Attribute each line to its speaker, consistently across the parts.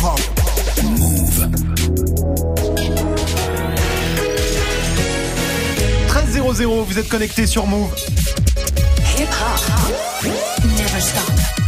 Speaker 1: Move.
Speaker 2: 13 vous êtes connecté sur Move.
Speaker 3: Hip hop. Never stop.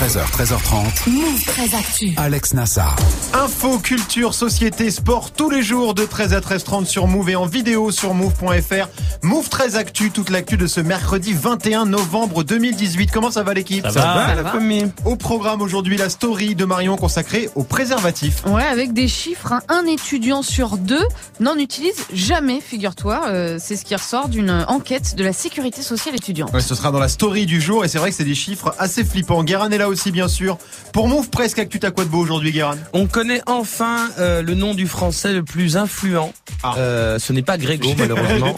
Speaker 1: 13h, 13h30.
Speaker 3: Move très actu.
Speaker 1: Alex Nassar.
Speaker 2: Info, culture, société, sport, tous les jours de 13 à 13h30 sur Move et en vidéo sur Move.fr. Move 13 Actu, toute l'actu de ce mercredi 21 novembre 2018. Comment ça va l'équipe
Speaker 4: Ça va,
Speaker 5: la famille.
Speaker 2: Au programme aujourd'hui, la story de Marion consacrée aux préservatifs.
Speaker 6: Ouais, avec des chiffres, hein. un étudiant sur deux n'en utilise jamais, figure-toi. Euh, c'est ce qui ressort d'une enquête de la sécurité sociale étudiante.
Speaker 2: Ouais, ce sera dans la story du jour et c'est vrai que c'est des chiffres assez flippants. Guérin est là aussi, bien sûr. Pour Move Presque Actu, t'as quoi de beau aujourd'hui, Guérin
Speaker 5: On connaît enfin euh, le nom du français le plus influent.
Speaker 2: Ah.
Speaker 5: Euh, ce n'est pas Grégo, malheureusement.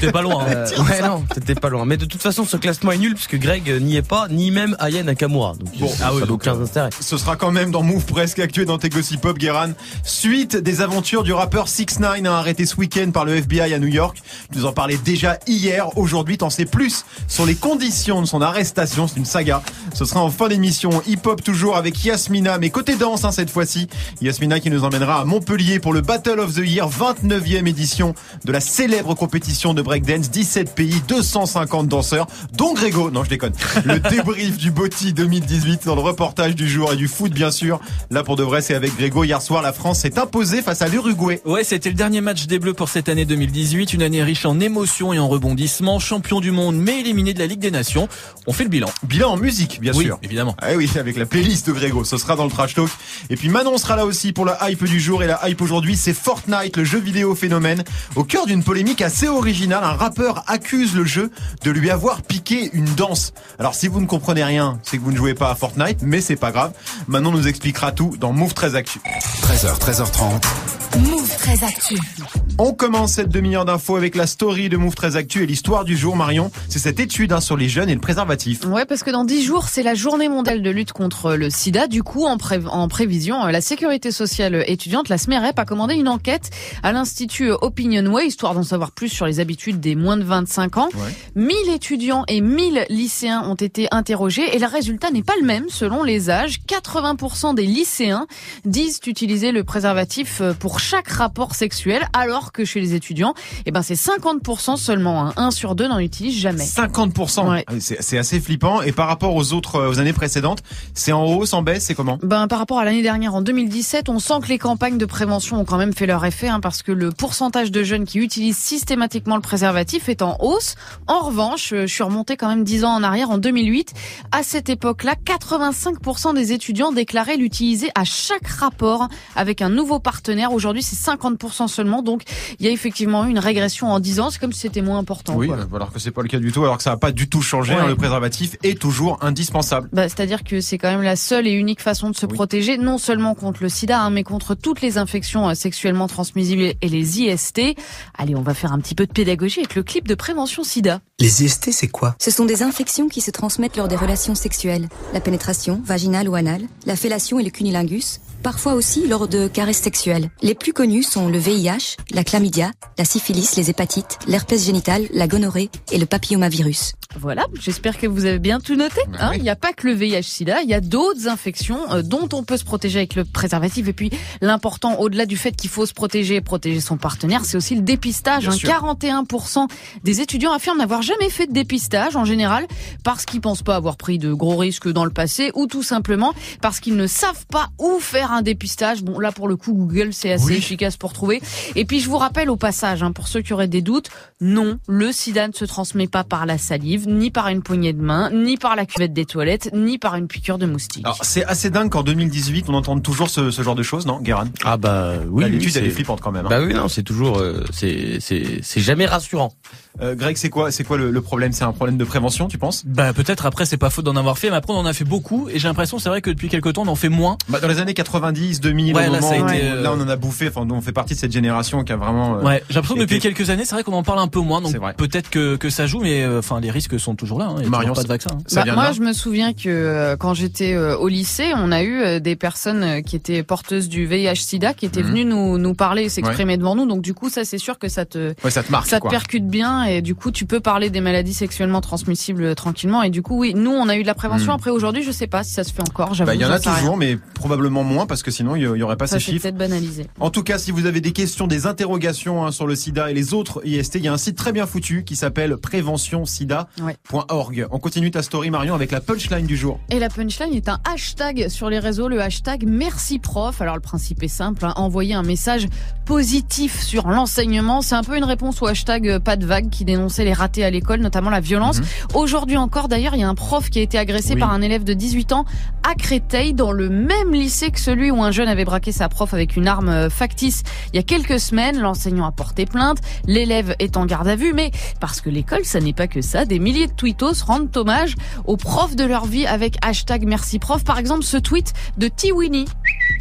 Speaker 2: J'étais
Speaker 4: pas loin. hein.
Speaker 5: Euh, ouais, non, t'étais pas loin. Mais de toute façon, ce classement est nul puisque Greg euh, n'y est pas, ni même Aya Nakamura. Donc,
Speaker 2: Bon,
Speaker 5: ça
Speaker 2: ah oui,
Speaker 5: n'a aucun intérêt.
Speaker 2: Ce sera quand même dans Move Presque Actu et dans tes Gossip Pop, Guérin. Suite des aventures du rappeur 6 9 arrêté ce week-end par le FBI à New York. Tu nous en parlais déjà hier. Aujourd'hui, t'en sais plus sur les conditions de son arrestation. C'est une saga. Ce sera en fin d'émission. Hip-hop toujours avec Yasmina, mais côté danse hein, cette fois-ci. Yasmina qui nous emmènera à Montpellier pour le Battle of the Year, 29e édition de la célèbre compétition de breakdance. 17 pays, 250 danseurs, dont Grégo. Non, je déconne. Le débrief du Botti 2018 dans le reportage du jour et du foot, bien sûr. Là, pour de vrai, c'est avec Grégo. Hier soir, la France s'est imposée face à l'Uruguay.
Speaker 4: Ouais, c'était le dernier match des Bleus pour cette année 2018, une année riche en émotions et en rebondissements, champion du monde mais éliminé de la Ligue des Nations. On fait le bilan.
Speaker 2: Bilan en musique, bien
Speaker 4: oui,
Speaker 2: sûr.
Speaker 4: évidemment.
Speaker 2: Ah oui, avec la playlist de Grégo, ce sera dans le trash talk. Et puis Manon sera là aussi pour la hype du jour. Et la hype aujourd'hui, c'est Fortnite, le jeu vidéo phénomène. Au cœur d'une polémique assez originale, un rappeur accuse le jeu de lui avoir piqué une danse. Alors si vous ne comprenez rien, c'est que vous ne jouez pas à Fortnite, mais c'est pas grave. Manon nous expliquera tout dans Move 13 Actu.
Speaker 1: 13h, 13h30.
Speaker 3: Move très actu.
Speaker 2: On commence cette demi-heure d'infos avec la story de Move 13 Actu et l'histoire du jour, Marion. C'est cette étude hein, sur les jeunes et le préservatif.
Speaker 6: Ouais, parce que dans dix jours, c'est la journée mondiale de lutte contre le sida. Du coup, en, pré- en prévision, euh, la sécurité sociale étudiante, la SMEREP, a commandé une enquête à l'Institut Opinionway, histoire d'en savoir plus sur les habitudes des moins de 25 ans.
Speaker 2: Ouais.
Speaker 6: 1000 étudiants et 1000 lycéens ont été interrogés et le résultat n'est pas le même selon les âges. 80% des lycéens disent utiliser le préservatif euh, pour chaque rapport sexuel, alors que chez les étudiants, eh ben c'est 50% seulement. Hein. Un sur deux n'en utilise jamais.
Speaker 2: 50%.
Speaker 6: Ouais.
Speaker 2: Ah, C'est c'est assez flippant. Et par rapport aux autres, euh, aux années précédentes, c'est en hausse, en baisse, c'est comment?
Speaker 6: Ben, par rapport à l'année dernière, en 2017, on sent que les campagnes de prévention ont quand même fait leur effet, hein, parce que le pourcentage de jeunes qui utilisent systématiquement le préservatif est en hausse. En revanche, euh, je suis remontée quand même 10 ans en arrière, en 2008. À cette époque-là, 85% des étudiants déclaraient l'utiliser à chaque rapport avec un nouveau partenaire. Aujourd'hui, c'est 50% seulement. Donc, il y a effectivement eu une régression en 10 ans. C'est comme si c'était moins important.
Speaker 2: Oui,
Speaker 6: quoi.
Speaker 2: euh, alors que c'est pas le cas du tout, alors que ça n'a pas du tout changé.
Speaker 6: Ouais.
Speaker 2: hein, le préservatif est toujours indispensable.
Speaker 6: Bah, C'est-à-dire que c'est quand même la seule et unique façon de se
Speaker 2: Oui.
Speaker 6: protéger, non seulement contre le sida, hein, mais contre toutes les infections euh, sexuellement transmissibles et les IST. Allez, on va faire un petit peu de pédagogie avec le clip de prévention sida.
Speaker 7: Les IST, c'est quoi?
Speaker 8: Ce sont des infections qui se transmettent lors des relations sexuelles. La pénétration, vaginale ou anale, la fellation et le cunilingus, parfois aussi lors de caresses sexuelles. Les plus connus sont le VIH, la chlamydia, la syphilis, les hépatites, l'herpès génital, la gonorrhée et le papillomavirus.
Speaker 6: Voilà, j'espère que vous avez bien tout noté.
Speaker 2: Bah
Speaker 6: hein.
Speaker 2: oui.
Speaker 6: Il n'y a pas que le VIH-Sida, il y a d'autres infections euh, dont on peut se protéger avec le préservatif. Et puis l'important, au-delà du fait qu'il faut se protéger et protéger son partenaire, c'est aussi le dépistage.
Speaker 2: Bien
Speaker 6: hein.
Speaker 2: sûr.
Speaker 6: 41% des étudiants affirment n'avoir jamais fait de dépistage en général parce qu'ils pensent pas avoir pris de gros risques dans le passé ou tout simplement parce qu'ils ne savent pas où faire un dépistage. Bon, là pour le coup, Google c'est assez
Speaker 2: Oui.
Speaker 6: efficace pour trouver. Et puis je vous rappelle au passage, hein, pour ceux qui auraient des doutes, non, le sida ne se transmet pas par la salive, ni par une poignée de main, ni par la cuvette des toilettes, ni par une piqûre de moustique.
Speaker 2: Alors c'est assez dingue qu'en 2018 on entende toujours ce, ce genre de choses, non, Guérin?
Speaker 5: Ah bah oui,
Speaker 2: Là,
Speaker 5: oui,
Speaker 2: L'étude elle est
Speaker 5: c'est-
Speaker 2: flippante quand même. hein.
Speaker 5: Bah oui, non, c'est toujours, euh, c'est, c'est, c'est jamais rassurant.
Speaker 2: Euh, Greg, c'est quoi, c'est quoi le, le problème? C'est un problème de prévention, tu penses?
Speaker 4: Bah peut-être après c'est pas faute d'en avoir fait, mais après on en a fait beaucoup et j'ai l'impression c'est vrai que depuis quelque temps on en fait moins.
Speaker 2: bah, Dans les années 80 90, 2000,
Speaker 4: Ouais,
Speaker 2: au
Speaker 4: là,
Speaker 2: moment
Speaker 4: ça a
Speaker 2: où-
Speaker 4: été, euh,
Speaker 2: là on en a bouffé, enfin on fait partie de cette génération qui a vraiment... euh,
Speaker 4: Ouais, j'ai l'impression que depuis quelques années, c'est vrai qu'on en parle un peu moins, donc peut-être que, que ça joue, mais euh, enfin les risques sont toujours là. Hein, a
Speaker 2: Marion,
Speaker 4: toujours pas de vaccin. hein.
Speaker 6: Bah, moi, je me souviens que quand j'étais au lycée, on a eu des personnes qui étaient porteuses du VIH/SIDA qui étaient
Speaker 2: Mhm.
Speaker 6: venues nous nous parler, et s'exprimer devant nous. Donc du coup, ça c'est sûr que ça te
Speaker 2: Ouais, ça te marque
Speaker 6: ça te
Speaker 2: quoi.
Speaker 6: percute bien et du coup tu peux parler des maladies sexuellement transmissibles tranquillement. Et du coup, oui, nous on a eu de la prévention.
Speaker 2: Mhm.
Speaker 6: Après aujourd'hui, je sais pas si ça se fait encore. J'avoue,
Speaker 2: Bah, il y en a toujours, mais probablement moins parce que sinon il y, y aurait pas
Speaker 6: Ça
Speaker 2: ces chiffres.
Speaker 6: peut-être banalisé.
Speaker 2: En tout cas, si vous avez des questions, des interrogations hein, sur le sida et les autres IST, il y a un site très bien foutu qui s'appelle préventionsida.org. On continue ta story Marion avec la punchline du jour.
Speaker 6: Et la punchline est un hashtag sur les réseaux, le hashtag merci prof. Alors le principe est simple, hein, envoyer un message positif sur l'enseignement. C'est un peu une réponse au hashtag euh, pas de vague qui dénonçait les ratés à l'école, notamment la violence. Aujourd'hui encore, d'ailleurs, il y a un prof qui a été agressé
Speaker 2: Mhm. Oui.
Speaker 6: par un élève de 18 ans à Créteil, dans le même lycée que celui où un jeune avait braqué sa prof avec une arme euh, factice il y a quelques semaines. L'enseignant a porté plainte, l'élève est en garde à vue, mais parce que l'école, ça n'est pas que ça. Des milliers de tweetos rendent hommage aux profs de leur vie avec hashtag merci prof. Par exemple, ce tweet de T-Winnie.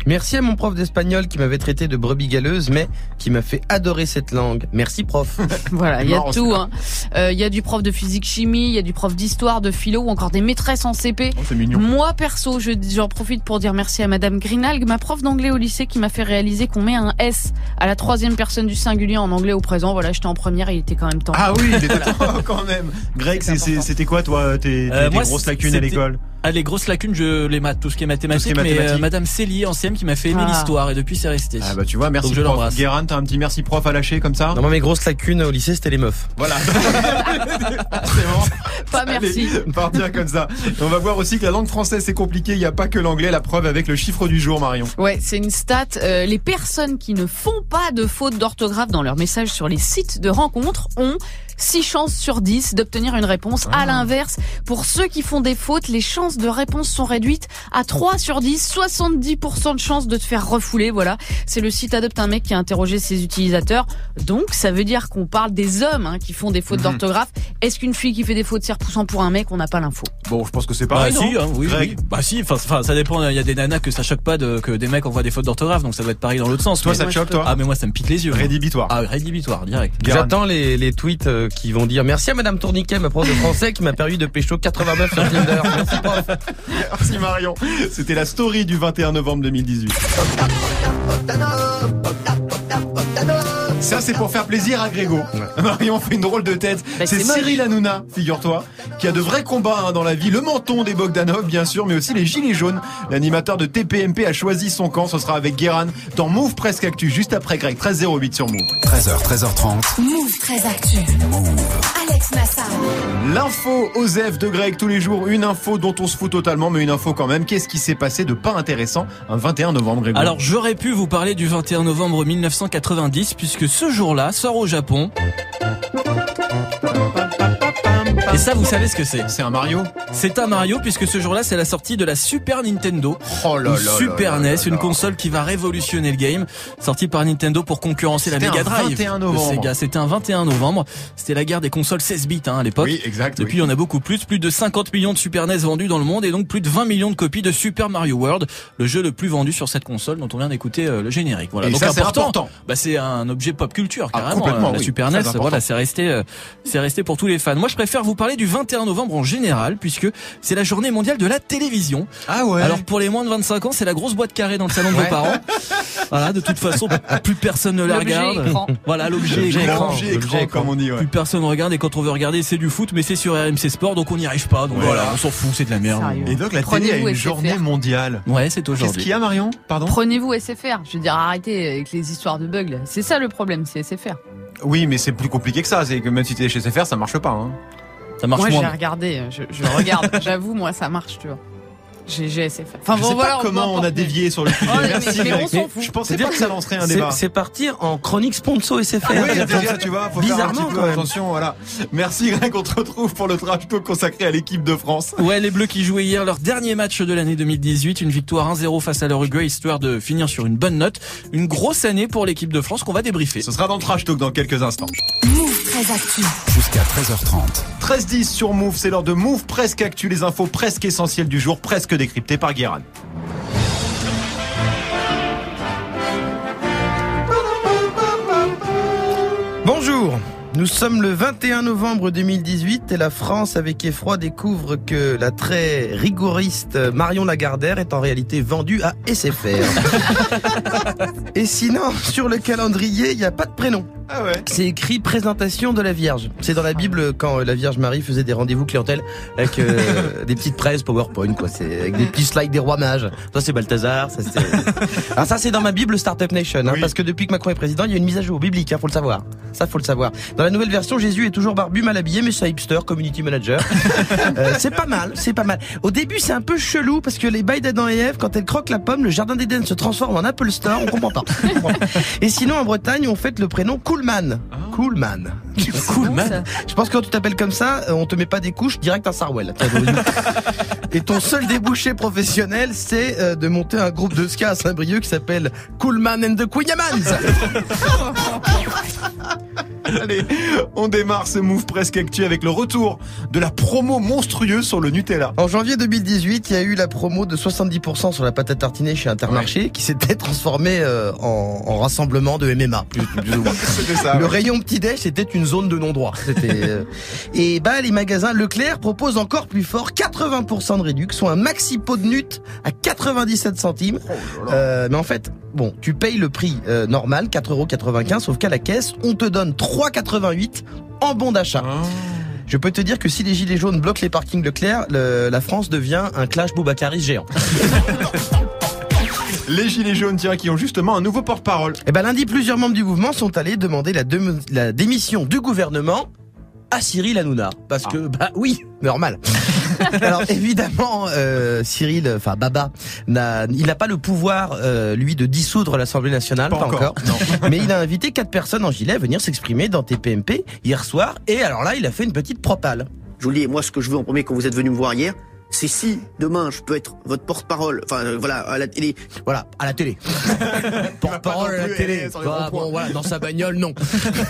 Speaker 5: Merci à mon prof d'espagnol qui m'avait traité de brebis galeuse, mais qui m'a fait adorer cette langue. Merci prof.
Speaker 6: Voilà, il y a tout. hein. Euh, Il y a du prof de physique chimie, il y a du prof d'histoire, de philo ou encore des maîtresses en CP.
Speaker 2: Oh, c'est mignon.
Speaker 6: Moi perso, je- j'en profite pour dire merci à Madame Ma prof d'anglais au lycée, qui m'a fait réaliser qu'on met un S à la troisième personne du singulier en anglais au présent. Voilà, j'étais en première, et il était quand même temps.
Speaker 2: Ah oui, il était temps quand même. Greg, c'était quoi toi tes, tes-
Speaker 4: Euh,
Speaker 2: tes
Speaker 4: moi,
Speaker 2: grosses lacunes à l'école?
Speaker 4: Ah, les grosses lacunes, je les maths, tout ce qui est
Speaker 2: qui est
Speaker 4: mais euh, Madame Célie, ancienne, qui m'a fait aimer
Speaker 6: Ah.
Speaker 4: l'histoire, et depuis c'est resté.
Speaker 2: Ah bah tu vois, merci
Speaker 4: Donc je
Speaker 2: prof.
Speaker 4: l'embrasse.
Speaker 2: Guérin, t'as un petit merci prof à lâcher comme ça
Speaker 5: Non, moi, mes grosses lacunes au lycée, c'était les meufs.
Speaker 2: Voilà. Forcément.
Speaker 6: Pas merci.
Speaker 2: Allez, partir comme ça. Et on va voir aussi que la langue française c'est compliqué, il n'y a pas que l'anglais, la preuve avec le chiffre du jour Marion.
Speaker 6: Ouais, c'est une stat. Euh, les personnes qui ne font pas de fautes d'orthographe dans leurs messages sur les sites de rencontres ont 6 chances sur 10 d'obtenir une réponse.
Speaker 2: Ah.
Speaker 6: À l'inverse, pour ceux qui font des fautes, les chances de réponse sont réduites à 3 sur 10, 70% de chances de te faire refouler. Voilà, c'est le site Adopte un mec qui a interrogé ses utilisateurs. Donc, ça veut dire qu'on parle des hommes hein, qui font des fautes
Speaker 2: Mhm.
Speaker 6: d'orthographe. Est-ce qu'une fille qui fait des fautes c'est repoussant pour un mec On n'a pas l'info?
Speaker 2: Bon, je pense que c'est
Speaker 4: Bah
Speaker 2: pareil.
Speaker 4: si,
Speaker 2: non
Speaker 4: hein, oui,
Speaker 2: Greg
Speaker 4: oui. Bah si, enfin, ça dépend. Il y a des nanas que ça choque pas de, que des mecs envoient des fautes d'orthographe, donc ça doit être pareil dans l'autre sens.
Speaker 2: Toi,
Speaker 4: mais-
Speaker 2: ça te choque, toi
Speaker 4: Ah mais moi ça me pique les yeux. moi.
Speaker 2: Rédhibitoire.
Speaker 4: Ah rédhibitoire, direct.
Speaker 5: J'attends les, les tweets euh, qui vont dire merci à Madame Tourniquet, ma prof de français, qui m'a permis de pécho 80 meufs sur Tinder. Merci.
Speaker 2: Merci Marion. C'était la story du 21 novembre 2018. Ça, c'est pour faire plaisir à Grégo. Marion fait une drôle de tête.
Speaker 6: Bah,
Speaker 2: c'est. Cyril Hanouna, figure-toi, qui a de vrais combats hein, dans la vie. Le menton des Bogdanov, bien sûr, mais aussi les Gilets jaunes. L'animateur de TPMP a choisi son camp. Ce sera avec Guéran dans Move Presque Actu, juste après Greg. 1308 sur Move.
Speaker 1: 13h, 13h30.
Speaker 3: Move très actu. Alex Nassar.
Speaker 2: L'info Osef de Greg tous les jours. Une info dont on se fout totalement, mais une info quand même. Qu'est-ce qui s'est passé de pas intéressant un 21 novembre, Grégo
Speaker 4: Alors j'aurais pu vous parler du 21 novembre 1990 puisque ce jour-là sort au Japon. Et ça, vous savez ce que c'est?
Speaker 2: C'est un Mario
Speaker 4: C'est un Mario puisque ce jour-là, c'est la sortie de la Super Nintendo.
Speaker 2: Oh là là
Speaker 4: Super
Speaker 2: là
Speaker 4: NES, une console qui va révolutionner le game, sortie par Nintendo pour concurrencer la Mega Drive.
Speaker 2: 21
Speaker 4: de
Speaker 2: novembre.
Speaker 4: Sega. C'était un 21 novembre. C'était la guerre des consoles 16 bits hein, à l'époque.
Speaker 2: Oui, exact.
Speaker 4: Depuis,
Speaker 2: oui.
Speaker 4: on a beaucoup plus, plus de 50 millions de Super NES vendus dans le monde et donc plus de 20 millions de copies de Super Mario World, le jeu le plus vendu sur cette console dont on vient d'écouter euh, le générique. Voilà.
Speaker 2: Et
Speaker 4: donc
Speaker 2: ça, c'est important.
Speaker 4: Bah, c'est un objet pop culture
Speaker 2: Ah,
Speaker 4: carrément. euh, la
Speaker 2: oui.
Speaker 4: Super NES,
Speaker 2: important.
Speaker 4: voilà, c'est resté, euh, c'est resté pour tous les fans. Moi, je préfère vous parler du 21 novembre en général puisque c'est la journée mondiale de la télévision.
Speaker 2: Ah ouais.
Speaker 4: Alors pour les moins de 25 ans, c'est la grosse boîte carrée dans le salon de
Speaker 2: Ouais.
Speaker 4: vos parents. Voilà, de toute façon, plus personne ne la
Speaker 6: L'objet
Speaker 4: regarde.
Speaker 6: écran.
Speaker 4: Voilà, l'objet
Speaker 5: L'objet
Speaker 4: écran.
Speaker 2: L'objet
Speaker 5: l'objet
Speaker 2: écran,
Speaker 5: écran.
Speaker 2: comme on dit, ouais.
Speaker 4: Plus personne regarde et quand on veut regarder, c'est du foot, mais c'est sur RMC Sport, donc on n'y arrive pas. Donc
Speaker 2: Ouais.
Speaker 4: voilà, on s'en fout, c'est de la merde.
Speaker 6: Sérieux.
Speaker 2: Et donc la télé a une
Speaker 6: SFR.
Speaker 2: journée mondiale.
Speaker 4: Ouais, c'est
Speaker 2: Qu'est-ce
Speaker 4: aujourd'hui.
Speaker 2: qu'il y a Marion Pardon
Speaker 6: Prenez-vous SFR. Je veux dire, arrêtez avec les histoires de bugs. C'est ça le problème, c'est SFR.
Speaker 2: Oui, mais c'est plus compliqué que ça. C'est que même si t'es chez SFR, ça marche pas. Hein.
Speaker 4: Ça marche
Speaker 6: moi, j'ai regardé. Je, je regarde. J'avoue, moi, ça marche, tu vois. J'ai SFR. Enfin
Speaker 2: Je
Speaker 6: bon,
Speaker 2: sais
Speaker 6: voilà.
Speaker 2: pas comment on a
Speaker 6: mais-
Speaker 2: dévié sur le sujet.
Speaker 6: Oh, mais-
Speaker 2: Merci,
Speaker 6: mais
Speaker 2: Greg.
Speaker 6: on s'en fout.
Speaker 2: Je pensais pas que ça lancerait un débat.
Speaker 5: c'est partir en chronique sponsor SFR.
Speaker 2: Oui, déjà, tu vois, faut faire un
Speaker 5: Bizarrement,
Speaker 2: petit peu
Speaker 5: quand même.
Speaker 2: attention, voilà. Merci Greg, on te retrouve pour le trash talk consacré à l'équipe de France.
Speaker 4: Ouais, les Bleus qui jouaient hier leur dernier match de l'année 2018, une victoire 1-0 face à l'Uruguay, histoire de finir sur une bonne note. Une grosse année pour l'équipe de France qu'on va débriefer.
Speaker 2: Ce sera dans le trash talk dans quelques instants.
Speaker 3: Move
Speaker 1: Jusqu'à 13h30.
Speaker 2: 13h10 sur Move, c'est l'heure de Move presque actu, les infos presque essentielles du jour, presque décryptées par Guérin. Bonjour.
Speaker 5: Nous sommes le 21 novembre 2018 et la France avec effroi découvre que la très rigoriste Marion Lagardère est en réalité vendue à SFR. et sinon, sur le calendrier, il n'y a pas de prénom.
Speaker 2: Ah ouais.
Speaker 5: C'est écrit présentation de la Vierge. C'est dans la Bible quand euh, la Vierge Marie faisait des rendez-vous clientèle avec euh, des petites presses PowerPoint, quoi. C'est avec des petits slides des rois mages. Ça c'est Balthazar. Ça c'est. Alors ça c'est dans ma Bible Startup Nation, hein,
Speaker 2: Oui.
Speaker 5: parce que depuis que Macron est président, il y a une mise à jour biblique. Hein, faut le savoir. Ça faut le savoir. Dans la nouvelle version, Jésus est toujours barbu, mal habillé, mais c'est hipster, community manager. Euh, c'est pas mal, c'est pas mal. Au début, c'est un peu chelou parce que les bails d'Adam et Ève, quand elles croquent la pomme, le jardin d'Éden se transforme en Apple Store. On comprend pas. On comprend pas. Et sinon, en Bretagne, on fête le prénom Coolman. Coolman.
Speaker 4: Coolman.
Speaker 5: Je pense que quand tu t'appelles comme ça, euh, on te met pas des couches direct un Sarwell. Et ton seul débouché professionnel, c'est euh, de monter un groupe de ska à Saint-Brieuc qui s'appelle Coolman and the Quenyamans.
Speaker 2: Allez, on démarre ce move presque actu avec le retour de la promo monstrueuse sur le Nutella.
Speaker 5: En janvier 2018, il y a eu la promo de 70% sur la pâte à tartiner chez Intermarché qui s'était transformée euh, en, en rassemblement de MMA. plus- plus ou moins.
Speaker 2: C'était ça.
Speaker 5: Le
Speaker 2: ouais.
Speaker 5: rayon petit déj, c'était une zone de non-droit. Euh, Et bah, les magasins Leclerc proposent encore plus fort 80% de réduction, soit un maxi pot de nut à 97 centimes. Euh, mais en fait, bon, tu payes le prix euh, normal, 4,95€, sauf qu'à la caisse, on te donne 3,88€ en bon d'achat.
Speaker 2: Ah.
Speaker 5: Je peux te dire que si les gilets jaunes bloquent les parkings Leclerc, le- la France devient un clash Boubacaris géant.
Speaker 2: Les gilets jaunes, tiens, qui ont justement un nouveau porte-parole.
Speaker 5: Et ben lundi, plusieurs membres du mouvement sont allés demander la, démission du gouvernement à Cyril Hanouna. Parce que, bah oui, normal. Alors évidemment, euh, Cyril, enfin Baba, n'a, il n'a pas le pouvoir, euh, lui, de dissoudre l'Assemblée nationale,
Speaker 2: Pas encore,
Speaker 5: Mais il a invité quatre personnes en gilet à venir s'exprimer dans TPMP hier soir. Et alors là, il a fait une petite propale.
Speaker 7: Je vous le dis, moi, ce que je veux en premier quand vous êtes venu me voir hier, c'est si demain je peux être votre porte-parole, enfin euh, voilà, à la télé,
Speaker 5: Voilà, à la télé. Porte-parole à la télé. Bah, bon, voilà, dans sa bagnole, non.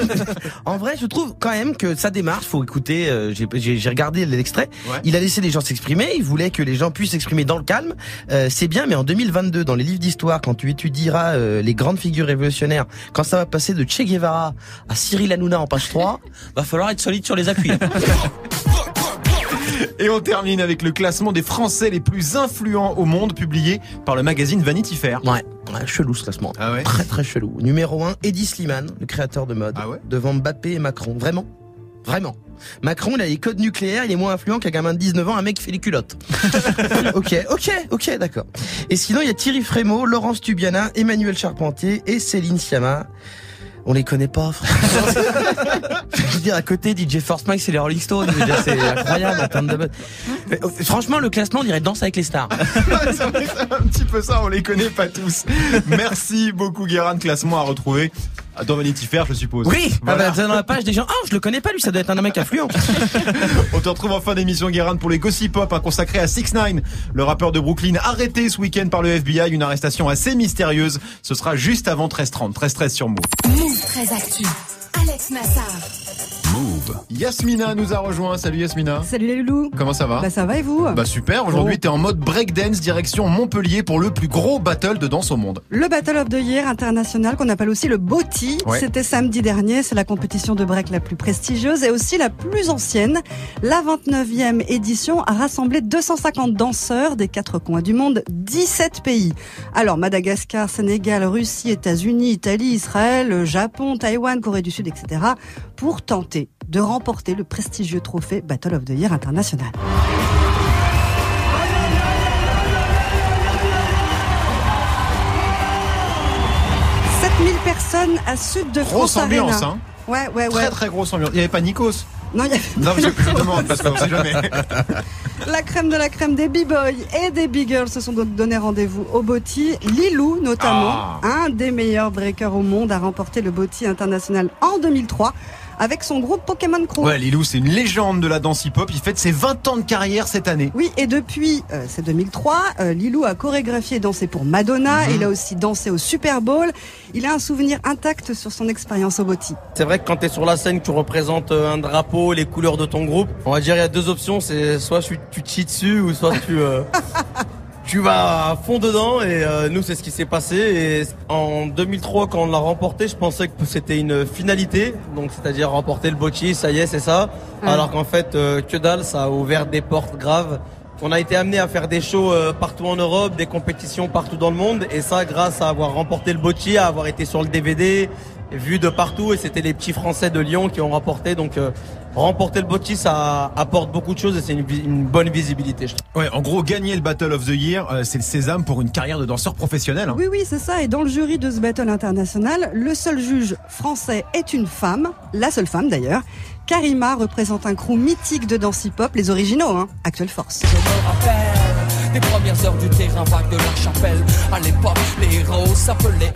Speaker 5: en vrai, je trouve quand même que sa démarche, faut écouter, euh, j'ai- j'ai j'ai regardé l'extrait,
Speaker 2: Ouais.
Speaker 5: il a laissé les gens s'exprimer, il voulait que les gens puissent s'exprimer dans le calme. Euh, C'est bien, mais en 2022, dans les livres d'histoire, quand tu étudieras euh, les grandes figures révolutionnaires, quand ça va passer de Che Guevara à Cyril Hanouna en page 3, va falloir être solide sur les appuis.
Speaker 2: Et on termine avec le classement des Français les plus influents au monde publié par le magazine Vanity Fair.
Speaker 5: Ouais, ouais chelou ce classement.
Speaker 2: Ah ouais
Speaker 5: Très très chelou. Numéro 1, Eddie Slimane, le créateur de mode.
Speaker 2: Ah ouais
Speaker 5: devant Mbappé et Macron. Vraiment Vraiment. Macron, il a les codes nucléaires, il est moins influent qu'un gamin de 19 ans, un mec qui fait les culottes. ok, ok, ok, d'accord. Et sinon, il y a Thierry Frémaux, Laurence Tubiana, Emmanuel Charpentier et Céline Sciamma. On les connaît pas, frère. Je veux dire, à côté, DJ Force Mike, c'est les Rolling Stones. C'est incroyable en termes de. Mais, euh, Franchement, le classement, on dirait Danse avec les stars.
Speaker 2: C'est un petit peu ça, on les connaît pas tous. Merci beaucoup Guérin, classement à retrouver dans Vanity Fair, je suppose.
Speaker 5: Oui, ah
Speaker 2: Voilà.
Speaker 5: bah, c'est dans la page des gens. Ah, je le connais pas, lui, ça doit être un mec affluent.
Speaker 2: On te retrouve en fin d'émission Guérin pour les Gossip Pop, hein, consacré à 6 9 le rappeur de Brooklyn, arrêté ce week-end par le FBI, une arrestation assez mystérieuse. Ce sera juste avant 13h30, 13h13 sur Move.
Speaker 3: Move très actu. Alex Nassar.
Speaker 1: Move.
Speaker 2: Yasmina nous a rejoint. Salut Yasmina.
Speaker 9: Salut les loulous.
Speaker 2: Comment ça va
Speaker 9: Bah ça va et vous
Speaker 2: Bah super, aujourd'hui
Speaker 9: Oh.
Speaker 2: t'es en mode breakdance direction Montpellier pour le plus gros battle de danse au monde.
Speaker 9: Le Battle of the Year international qu'on appelle aussi le BOTY,
Speaker 2: Ouais.
Speaker 9: c'était samedi dernier, c'est la compétition de break la plus prestigieuse et aussi la plus ancienne. La 29e édition a rassemblé 250 danseurs des quatre coins du monde, 17 pays. Alors Madagascar, Sénégal, Russie, États-Unis, Italie, Israël, Japon, Taïwan, Corée du Sud, etc. pour tenter de remporter le prestigieux trophée Battle of the Year international. « 7000 personnes à Sud de
Speaker 2: Grosse
Speaker 9: France
Speaker 2: ambiance,
Speaker 9: Arena.
Speaker 2: hein.
Speaker 9: Ouais, ouais, ouais.
Speaker 2: Très très grosse ambiance. Il y avait pas Nikos?
Speaker 9: Non, il y a-
Speaker 2: Non, je, je demande parce qu'on sait jamais.
Speaker 9: La crème de la crème des b-boys et des b-girls se sont donc donné rendez-vous au Botti. Lilou, notamment,
Speaker 2: Ah.
Speaker 9: un des meilleurs breakers au monde, a remporté le Botti international en 2003 avec son groupe Pokémon Crew.
Speaker 2: Ouais, Lilou, c'est une légende de la danse hip-hop. Il fête ses 20 ans de carrière cette année.
Speaker 9: Oui, et depuis, euh, c'est 2003, euh, Lilou a chorégraphié et dansé pour Madonna.
Speaker 2: Mhm.
Speaker 9: Il a aussi dansé au Super Bowl. Il a un souvenir intact sur son expérience au Botti.
Speaker 5: C'est vrai que quand tu es sur la scène, tu représentes euh, un drapeau, les couleurs de ton groupe, on va dire il y a deux options, c'est soit tu, tu te chies dessus ou soit tu, euh,
Speaker 10: tu vas à fond dedans et euh, nous c'est ce qui s'est passé. Et en 2003 quand on l'a remporté je pensais que c'était une finalité. Donc c'est-à-dire remporter le bocci ça y est c'est ça. Alors qu'en fait euh, que dalle ça a ouvert des portes graves. On a été amené à faire des shows euh, partout en Europe des compétitions partout dans le monde. Et ça grâce à avoir remporté le bocci à avoir été sur le DVD vu de partout et c'était les petits français de Lyon qui ont remporté donc euh, remporter le bocci ça apporte beaucoup de choses et c'est une, bonne visibilité je.
Speaker 2: Ouais, en gros, gagner le Battle of the Year, euh, c'est le sésame pour une carrière de danseur professionnel. hein.
Speaker 9: Oui, oui, c'est ça. Et dans le jury de ce battle international, le seul juge français est une femme, la seule femme d'ailleurs. Karima représente un crew mythique de danse hip-hop, les originaux, hein, Actuelle Force.
Speaker 11: Je me rappelle des premières heures du terrain vague de la chapelle. À l'époque, les héros s'appelaient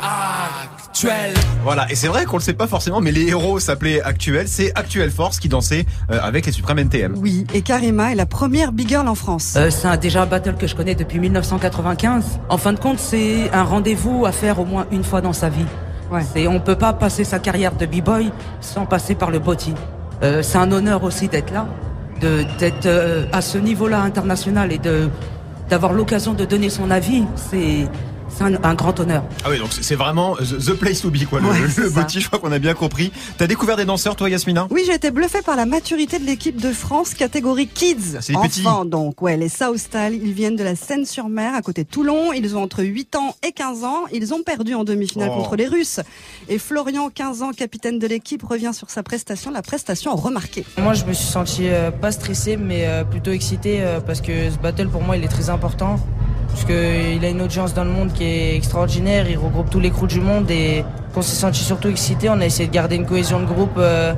Speaker 11: actuels.
Speaker 2: Voilà, et c'est vrai qu'on le sait pas forcément, mais les héros s'appelaient Actuel. C'est Actuel Force qui dansait euh, avec les Suprêmes NTM.
Speaker 9: Oui, et Karima est la première big girl en France.
Speaker 12: Euh, c'est un- déjà un battle que je connais depuis 1995. En fin de compte, c'est un rendez-vous à faire au moins une fois dans sa vie.
Speaker 9: Ouais.
Speaker 12: C'est, on peut pas passer sa carrière de b-boy sans passer par le body. Euh, c'est un honneur aussi d'être là, de, d'être euh, à ce niveau-là international et de d'avoir l'occasion de donner son avis. C'est, c'est un, un grand honneur.
Speaker 2: Ah oui, donc c'est c'est vraiment the the place to be, quoi. Le,
Speaker 9: Ouais,
Speaker 2: le-
Speaker 9: c'est
Speaker 2: bouti, je crois qu'on a bien compris. T'as découvert des danseurs, toi, Yasmina?
Speaker 9: Oui, j'ai été bluffé par la maturité de l'équipe de France catégorie Kids.
Speaker 2: C'est les petits.
Speaker 9: Enfants, donc, ouais, les South Style. Ils viennent de la Seine-sur-Mer, à côté de Toulon. Ils ont entre 8 ans et 15 ans. Ils ont perdu en demi-finale
Speaker 2: Oh.
Speaker 9: contre les Russes. Et Florian, 15 ans, capitaine de l'équipe, revient sur sa prestation. La prestation remarquée.
Speaker 13: Moi, je me suis senti euh, pas stressé, mais euh, plutôt excité euh, parce que ce battle pour moi, il est très important. Parce qu'il a une audience dans le monde qui est extraordinaire. Il regroupe tous les crews du monde et on s'est senti surtout excité. On a essayé de garder une cohésion de groupe. euh,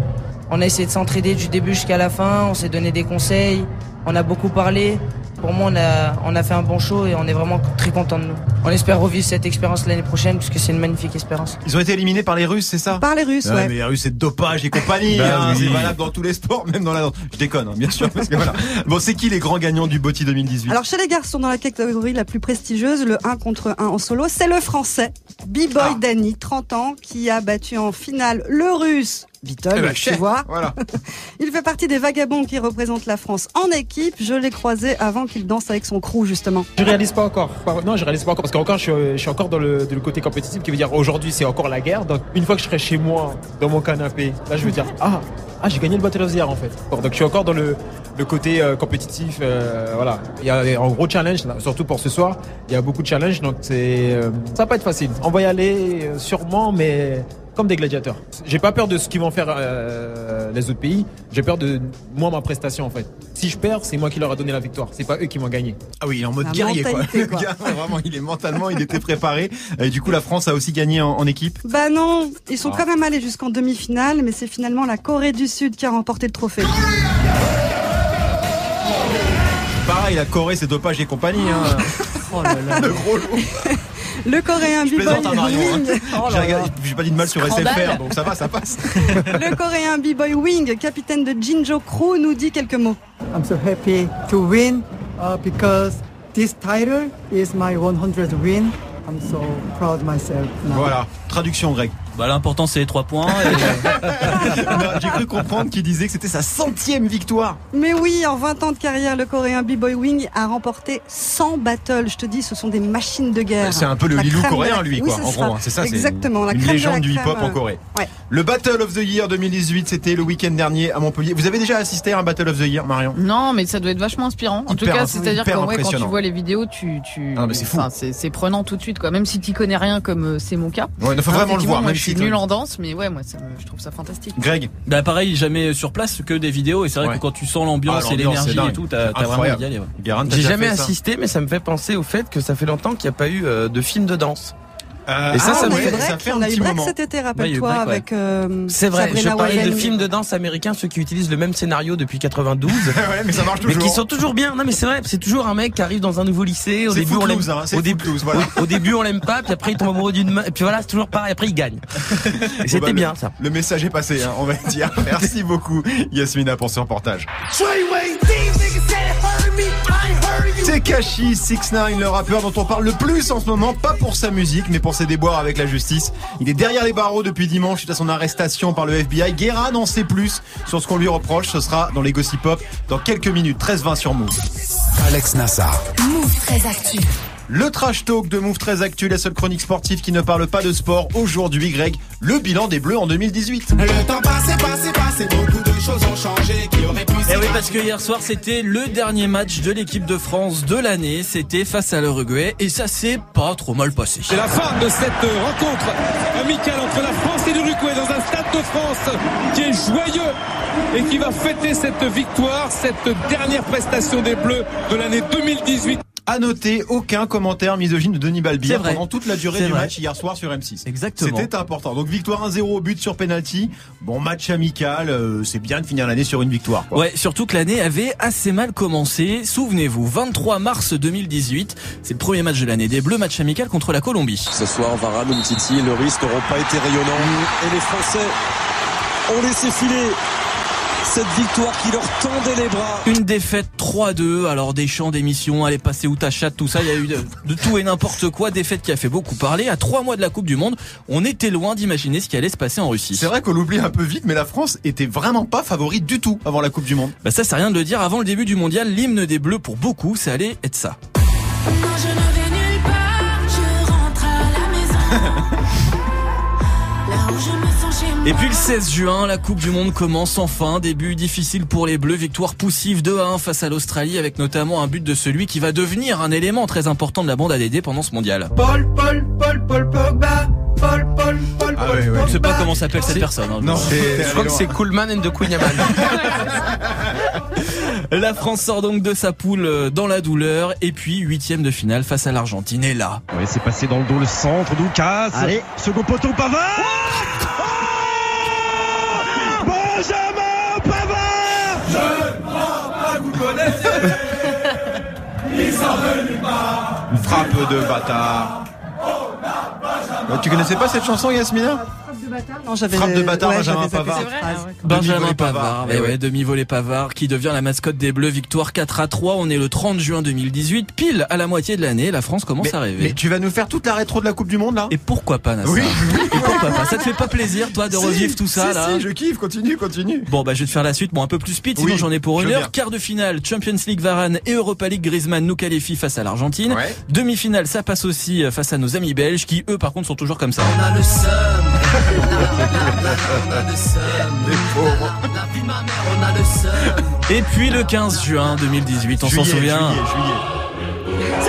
Speaker 13: on a essayé de s'entraider du début jusqu'à la fin. On s'est donné des conseils. On a beaucoup parlé. Pour moi, on a, on a fait un bon show et on est vraiment très content de nous. On espère revivre cette expérience l'année prochaine puisque c'est une magnifique expérience.
Speaker 2: Ils ont été éliminés par les Russes, c'est ça?
Speaker 9: Par les Russes,
Speaker 2: Ah,
Speaker 9: ouais.
Speaker 2: mais les Russes, c'est dopage et compagnie.
Speaker 5: Bah
Speaker 2: hein,
Speaker 5: oui.
Speaker 2: C'est valable dans tous les sports, même dans la danse. Je déconne, hein, bien sûr. Parce que voilà. Bon, c'est qui les grands gagnants du Botti 2018
Speaker 9: Alors chez les garçons dans la catégorie la plus prestigieuse, le 1 contre 1 en solo, c'est le français B-Boy Danny, 30 ans, qui a battu en finale le russe Beatle,
Speaker 2: Eh ben,
Speaker 9: tu vois.
Speaker 2: Voilà.
Speaker 9: Il fait partie des vagabonds qui représentent la France en équipe. Je l'ai croisé avant qu'il danse avec son crew justement.
Speaker 14: Je réalise pas encore. Non, je réalise pas encore parce qu'encore je, suis- je suis encore dans le, dans le côté compétitif qui veut dire aujourd'hui c'est encore la guerre. Donc une fois que je serai chez moi dans mon canapé, là je veux dire ah ah j'ai gagné le Battle of the Year en fait. Bon, Donc je suis encore dans le, le côté euh, compétitif. euh, voilà. Il y a un gros challenge là, surtout pour ce soir. Il y a beaucoup de challenges donc c'est euh, ça va pas être facile. On va y aller euh, sûrement mais comme des gladiateurs. J'ai pas peur de ce qu'ils vont faire euh, les autres pays. J'ai peur de moi ma prestation en fait. Si je perds, c'est moi qui leur a donné la victoire. C'est pas eux qui vont gagner.
Speaker 2: Ah oui, il est en mode
Speaker 9: La
Speaker 2: guerrier, quoi. Le gars, vraiment, il est mentalement, il était préparé. Et du coup, la France a aussi gagné en, en équipe.
Speaker 9: Bah non, ils sont
Speaker 2: Ah.
Speaker 9: quand même allés jusqu'en demi-finale, mais c'est finalement la Corée du Sud qui a remporté le trophée.
Speaker 2: Pareil, la Corée, c'est dopage et compagnie. Hein. Le gros lot.
Speaker 9: Le Coréen
Speaker 2: à Marion. hein.
Speaker 9: Wing.
Speaker 2: J'ai regardé- J'ai pas dit de mal sur. SFR, donc ça va, ça passe.
Speaker 9: Le Coréen B-Boy Wing, capitaine de Jinjo Crew, nous dit quelques mots.
Speaker 15: I'm so happy to win uh, because this title is my 100th win. I'm so proud myself now.
Speaker 2: Voilà, traduction Greg.
Speaker 4: Bah, l'important, c'est les trois points. et-
Speaker 2: J'ai cru comprendre qu'il disait que c'était sa centième victoire.
Speaker 9: Mais oui, en 20 ans de carrière, le Coréen B-Boy Wing a remporté 100 battles. Je te dis, ce sont des machines de guerre.
Speaker 2: C'est un peu le Lilou coréen,
Speaker 9: la-
Speaker 2: lui,
Speaker 9: Oui,
Speaker 2: quoi.
Speaker 9: c'est
Speaker 2: En gros, c'est ça. c'est
Speaker 9: Exactement, la
Speaker 2: une
Speaker 9: crème de
Speaker 2: légende
Speaker 9: la
Speaker 2: du hip-hop en Corée.
Speaker 9: Ouais.
Speaker 2: Le Battle of the Year 2018, c'était le week-end dernier à Montpellier. Vous avez déjà assisté à un Battle of the Year, Marion?
Speaker 6: Non, mais ça doit être vachement inspirant. En tout cas, c'est-à-dire qu'en vrai, quand tu vois les vidéos, tu, tu,
Speaker 2: Ah, mais c'est fou.
Speaker 6: enfin, prenant tout de suite, quoi. Même si tu connais rien, comme euh, c'est mon cas.
Speaker 2: Ouais, il faut vraiment le voir,
Speaker 6: Moi,
Speaker 2: même
Speaker 6: je
Speaker 2: si
Speaker 6: suis nul en danse, mais ouais, moi, ça je trouve ça fantastique.
Speaker 2: Greg
Speaker 4: Bah pareil, jamais sur place que des vidéos et c'est vrai
Speaker 2: Ouais.
Speaker 4: que quand tu sens l'ambiance
Speaker 2: Ah,
Speaker 4: et l'énergie et tout, t'as vraiment envie d'y aller. ouais.
Speaker 5: J'ai jamais assisté, mais ça me fait penser au fait que ça fait longtemps qu'il n'y a pas eu euh, de film de danse.
Speaker 2: Euh,
Speaker 5: Et ça,
Speaker 2: ah,
Speaker 5: ça
Speaker 9: on
Speaker 5: me
Speaker 9: a eu
Speaker 2: ça
Speaker 9: break,
Speaker 2: fait
Speaker 9: on
Speaker 2: un
Speaker 9: a eu
Speaker 2: petit
Speaker 9: break
Speaker 2: moment.
Speaker 9: cet été, rappelle-toi,
Speaker 4: ouais.
Speaker 9: avec euh,
Speaker 5: C'est vrai,
Speaker 9: Sabrina
Speaker 5: je parlais de films de danse américains, ceux qui utilisent le même scénario depuis 92.
Speaker 2: ouais, mais ça marche
Speaker 5: Mais
Speaker 2: toujours.
Speaker 5: qui sont toujours bien. Non, mais c'est vrai, c'est toujours un mec qui arrive dans un nouveau lycée. Au début, on l'aime.
Speaker 2: Hein, c'est
Speaker 5: au,
Speaker 2: voilà.
Speaker 5: au, au début, on l'aime pas, puis après, il tombe amoureux d'une. Et puis voilà, c'est toujours pareil. Après, il gagne. Et C'était
Speaker 2: bah, le-
Speaker 5: bien, ça.
Speaker 2: Le message est passé, hein, on va dire. Merci beaucoup, Yasmina, pour ce reportage. Tekashi 69, le rappeur dont on parle le plus en ce moment, pas pour sa musique, mais pour ses déboires avec la justice. Il est derrière les barreaux depuis dimanche suite à son arrestation par le FBI. Guerra n'en sait plus sur ce qu'on lui reproche. Ce sera dans les Gossip Pop dans quelques minutes. 13-20 sur Move.
Speaker 1: Alex Nassar.
Speaker 3: Move très actu.
Speaker 2: Le trash talk de Move très Actu, la seule chronique sportive qui ne parle pas de sport. Aujourd'hui, Greg, le bilan des Bleus en 2018.
Speaker 16: Le temps passé, passé, passé, beaucoup de choses ont changé qui auraient pu
Speaker 4: Et Eh oui, parce que hier soir, c'était le dernier match de l'équipe de France de l'année. C'était face à l'Uruguay. Et ça s'est pas trop mal passé.
Speaker 17: C'est la fin de cette rencontre amicale entre la France et l'Uruguay dans un stade de France qui est joyeux et qui va fêter cette victoire, cette dernière prestation des Bleus de l'année 2018.
Speaker 2: À noter, aucun commentaire misogyne de Denis Balbir
Speaker 4: vrai.
Speaker 2: pendant toute la durée du
Speaker 4: vrai.
Speaker 2: match hier soir sur M6.
Speaker 4: Exactement.
Speaker 2: C'était important. Donc victoire 1-0 au but sur penalty. Bon match amical, euh, c'est bien de finir l'année sur une victoire. Quoi.
Speaker 4: Ouais, surtout que l'année avait assez mal commencé. Souvenez-vous, 23 mars 2018, c'est le premier match de l'année des Bleus, match amical contre la Colombie.
Speaker 18: Ce soir, Varane, Umtiti, le risque n'auront pas été rayonnants. Et les Français ont laissé filer cette victoire qui leur tendait les bras.
Speaker 4: Une défaite 3-2, alors des chants d'émission, allez passer où ta chatte, tout ça, il y a eu de, de tout et n'importe quoi, défaite qui a fait beaucoup parler. À trois mois de la Coupe du Monde, on était loin d'imaginer ce qui allait se passer en Russie.
Speaker 2: C'est vrai qu'on l'oublie un peu vite, mais la France était vraiment pas favorite du tout avant la Coupe du Monde.
Speaker 4: Bah ça, c'est rien de le dire. Avant le début du mondial, l'hymne des Bleus, pour beaucoup, ça allait être ça. Et puis le 16 juin, la Coupe du Monde commence enfin. Début difficile pour les Bleus, victoire poussive 2 à 1 face à l'Australie avec notamment un but de celui qui va devenir un élément très important de la bande ADD pendant ce mondial.
Speaker 15: Paul, Paul, Paul, Paul Pogba. Paul, Paul, Paul,
Speaker 2: Ah
Speaker 15: Paul,
Speaker 2: ouais, ouais.
Speaker 15: Pogba.
Speaker 4: Je sais pas comment s'appelle cette personne. hein.
Speaker 2: Non,
Speaker 5: Je crois que c'est Coolman and the Queen Yaman.
Speaker 4: La France sort donc de sa poule euh, dans la douleur et puis huitième de finale face à l'Argentine. Et là,
Speaker 19: Oui, c'est passé dans le dos le centre d'Oukas.
Speaker 5: Allez.
Speaker 19: Second poteau Pavard. Oh
Speaker 2: Frappe de bâtard. Tu connaissais pas cette chanson, Yasmina?
Speaker 9: Non, j'avais
Speaker 2: Frappe de bâtard,
Speaker 9: ouais,
Speaker 2: Benjamin
Speaker 9: j'avais zappé
Speaker 2: Pavard.
Speaker 9: cette phrase.
Speaker 4: Benjamin Pavard,
Speaker 2: Pavard.
Speaker 4: eh ouais,
Speaker 2: ouais.
Speaker 4: demi-volée Pavard qui devient la mascotte des Bleus, victoire 4 à 3. On est le 30 juin 2018, pile à la moitié de l'année. La France commence à rêver.
Speaker 2: Mais tu vas nous faire toute la rétro de la Coupe du Monde là?
Speaker 4: Et pourquoi pas, Nassar
Speaker 2: Oui.
Speaker 4: Et pourquoi pas? Ça te fait pas plaisir, toi, de
Speaker 2: Si,
Speaker 4: revivre tout ça
Speaker 2: si,
Speaker 4: là
Speaker 2: si, je kiffe, continue, continue.
Speaker 4: Bon bah je vais te faire la suite, bon un peu plus speed, sinon
Speaker 2: Oui,
Speaker 4: j'en ai pour une heure.
Speaker 2: bien.
Speaker 4: Quart de finale, Champions League Varane et Europa League Griezmann nous qualifient face à l'Argentine.
Speaker 2: Ouais.
Speaker 4: Demi-finale, ça passe aussi euh, face à nos amis belges qui eux par contre sont toujours comme ça.
Speaker 11: On a le seum. On a le seum.
Speaker 2: Les pauvres.
Speaker 11: La vie de ma mère, on a le seum.
Speaker 4: Et puis le 15 juin 2018, on s'en souvient.
Speaker 2: Juillet, juillet.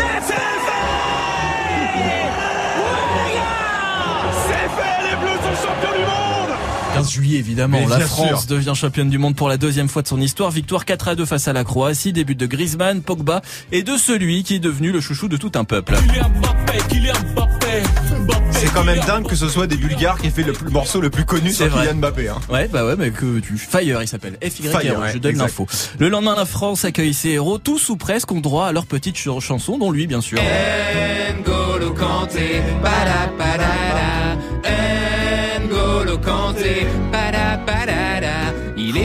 Speaker 17: C'est fait, les Bleus sont champions du monde
Speaker 4: 15 juillet évidemment,
Speaker 2: Mais
Speaker 4: la France
Speaker 2: sûr.
Speaker 4: devient championne du monde pour la deuxième fois de son histoire. Victoire 4 à 2 face à la Croatie, début de Griezmann, Pogba et de celui qui est devenu le chouchou de tout un peuple.
Speaker 11: Kylian Mbappé, Kylian Mbappé.
Speaker 2: C'est quand même dingue que ce soit des Bulgares qui aient fait le plus- morceau le plus connu
Speaker 4: C'est
Speaker 2: sur
Speaker 4: vrai.
Speaker 2: Kylian Mbappé. Hein.
Speaker 4: Ouais, bah ouais, mais que tu. Fire, il s'appelle. F Y R. E,
Speaker 2: Fire, ouais,
Speaker 4: je donne l'info. Le lendemain, la France accueille ses héros. Tous ou presque ont droit à leur petite ch- chanson, dont lui, bien sûr.
Speaker 11: N'Golo Kanté,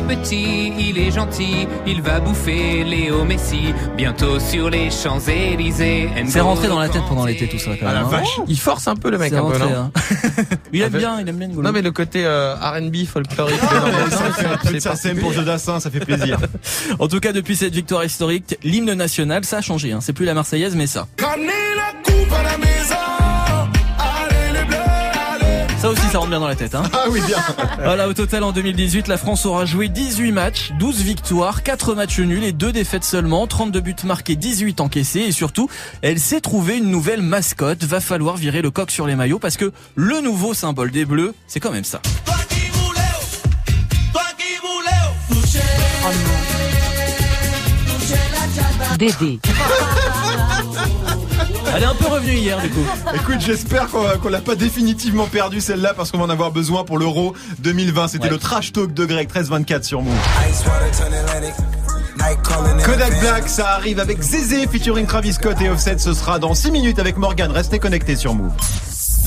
Speaker 11: petit, il est gentil, il va bouffer Léo Messi bientôt sur les Champs-Élysées.
Speaker 4: C'est rentré dans la tête pendant l'été, tout ça, quand
Speaker 2: Ah, la
Speaker 4: hein.
Speaker 2: vache.
Speaker 5: Il force un peu le mec un peu,
Speaker 4: rentré,
Speaker 5: non
Speaker 4: hein. il aime
Speaker 5: Avec-
Speaker 4: bien, il aime bien N'Golo.
Speaker 5: Non mais le côté euh, R&B folklorique.
Speaker 2: un peu de
Speaker 5: c'est
Speaker 2: SACEM pour Jodassin, ça fait plaisir.
Speaker 4: En tout cas, depuis cette victoire historique, l'hymne national, ça a changé. Hein. C'est plus la Marseillaise, mais ça.
Speaker 16: Ramenez la coupe à la maison.
Speaker 4: Ça aussi, ça rentre bien dans la tête. Hein.
Speaker 2: Ah oui, bien.
Speaker 4: Voilà, au total, en 2018, la France aura joué 18 matchs, 12 victoires, 4 matchs nuls et 2 défaites seulement, 32 buts marqués, 18 encaissés et surtout, elle s'est trouvée une nouvelle mascotte. Va falloir virer le coq sur les maillots parce que le nouveau symbole des Bleus, c'est quand même ça.
Speaker 11: Toi
Speaker 4: Elle est un peu revenue hier, du coup.
Speaker 2: Écoute, j'espère qu'on qu'on l'a pas définitivement perdu celle-là parce qu'on va en avoir besoin pour l'Euro 2020. C'était
Speaker 4: Ouais.
Speaker 2: le trash talk de Greg 1324 sur Move. Kodak Black, ça arrive avec Zézé featuring Travis Scott et Offset. Ce sera dans 6 minutes avec Morgan. Restez connectés sur Move.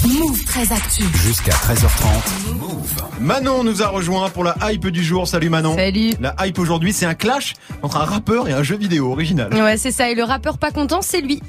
Speaker 3: Move très actu.
Speaker 1: Jusqu'à 13h30. Move.
Speaker 2: Manon nous a rejoint pour la hype du jour. Salut Manon.
Speaker 6: Salut.
Speaker 2: La hype aujourd'hui, c'est un clash entre un rappeur et un jeu vidéo original.
Speaker 6: Ouais, c'est ça. Et le rappeur pas content, c'est lui.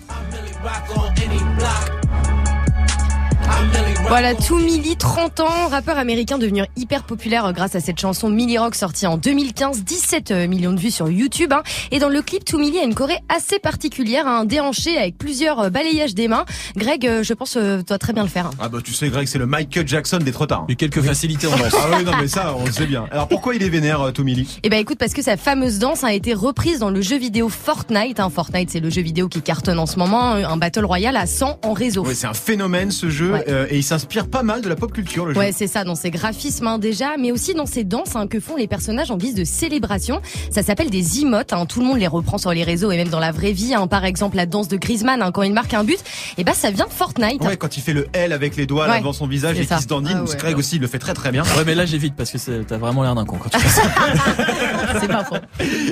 Speaker 20: Voilà, Milli, 30 ans, rappeur américain devenu hyper populaire euh, grâce à cette chanson Milli Rock sortie en 2015, 17 euh, millions de vues sur YouTube. hein. Et dans le clip, Milli a une choré assez particulière, un déhanché avec plusieurs euh, balayages des mains. Greg, je pense, euh, doit très bien le faire. hein.
Speaker 2: Ah bah tu sais Greg, c'est le Michael Jackson des trottards.
Speaker 4: Et quelques facilités en danse.
Speaker 2: Ah oui, non mais ça, on le sait bien. Alors pourquoi il est vénère, Tomili
Speaker 20: Eh ben écoute, parce que sa fameuse danse a été reprise dans le jeu vidéo Fortnite. hein. Fortnite, c'est le jeu vidéo qui cartonne en ce moment, un battle royale à 100 en réseau.
Speaker 2: Oui, c'est un phénomène ce jeu euh, et il s'inspire pas mal de la pop culture le jeu.
Speaker 20: Ouais, c'est ça, dans ses graphismes hein, déjà, mais aussi dans ses danses hein, que font les personnages en guise de célébration. Ça s'appelle des emotes, hein, tout le monde les reprend sur les réseaux et même dans la vraie vie. hein. Par exemple, la danse de Griezmann hein, quand il marque un but, et ben ça vient de Fortnite.
Speaker 2: Ouais, quand il fait le L avec les doigts
Speaker 20: Ouais,
Speaker 2: devant son visage et qu'il se dandine,
Speaker 20: Ah ouais.
Speaker 2: Greg aussi il le fait très très bien.
Speaker 4: Ouais, mais là j'évite parce que t'as vraiment l'air d'un con quand tu fais ça.
Speaker 20: c'est pas faux.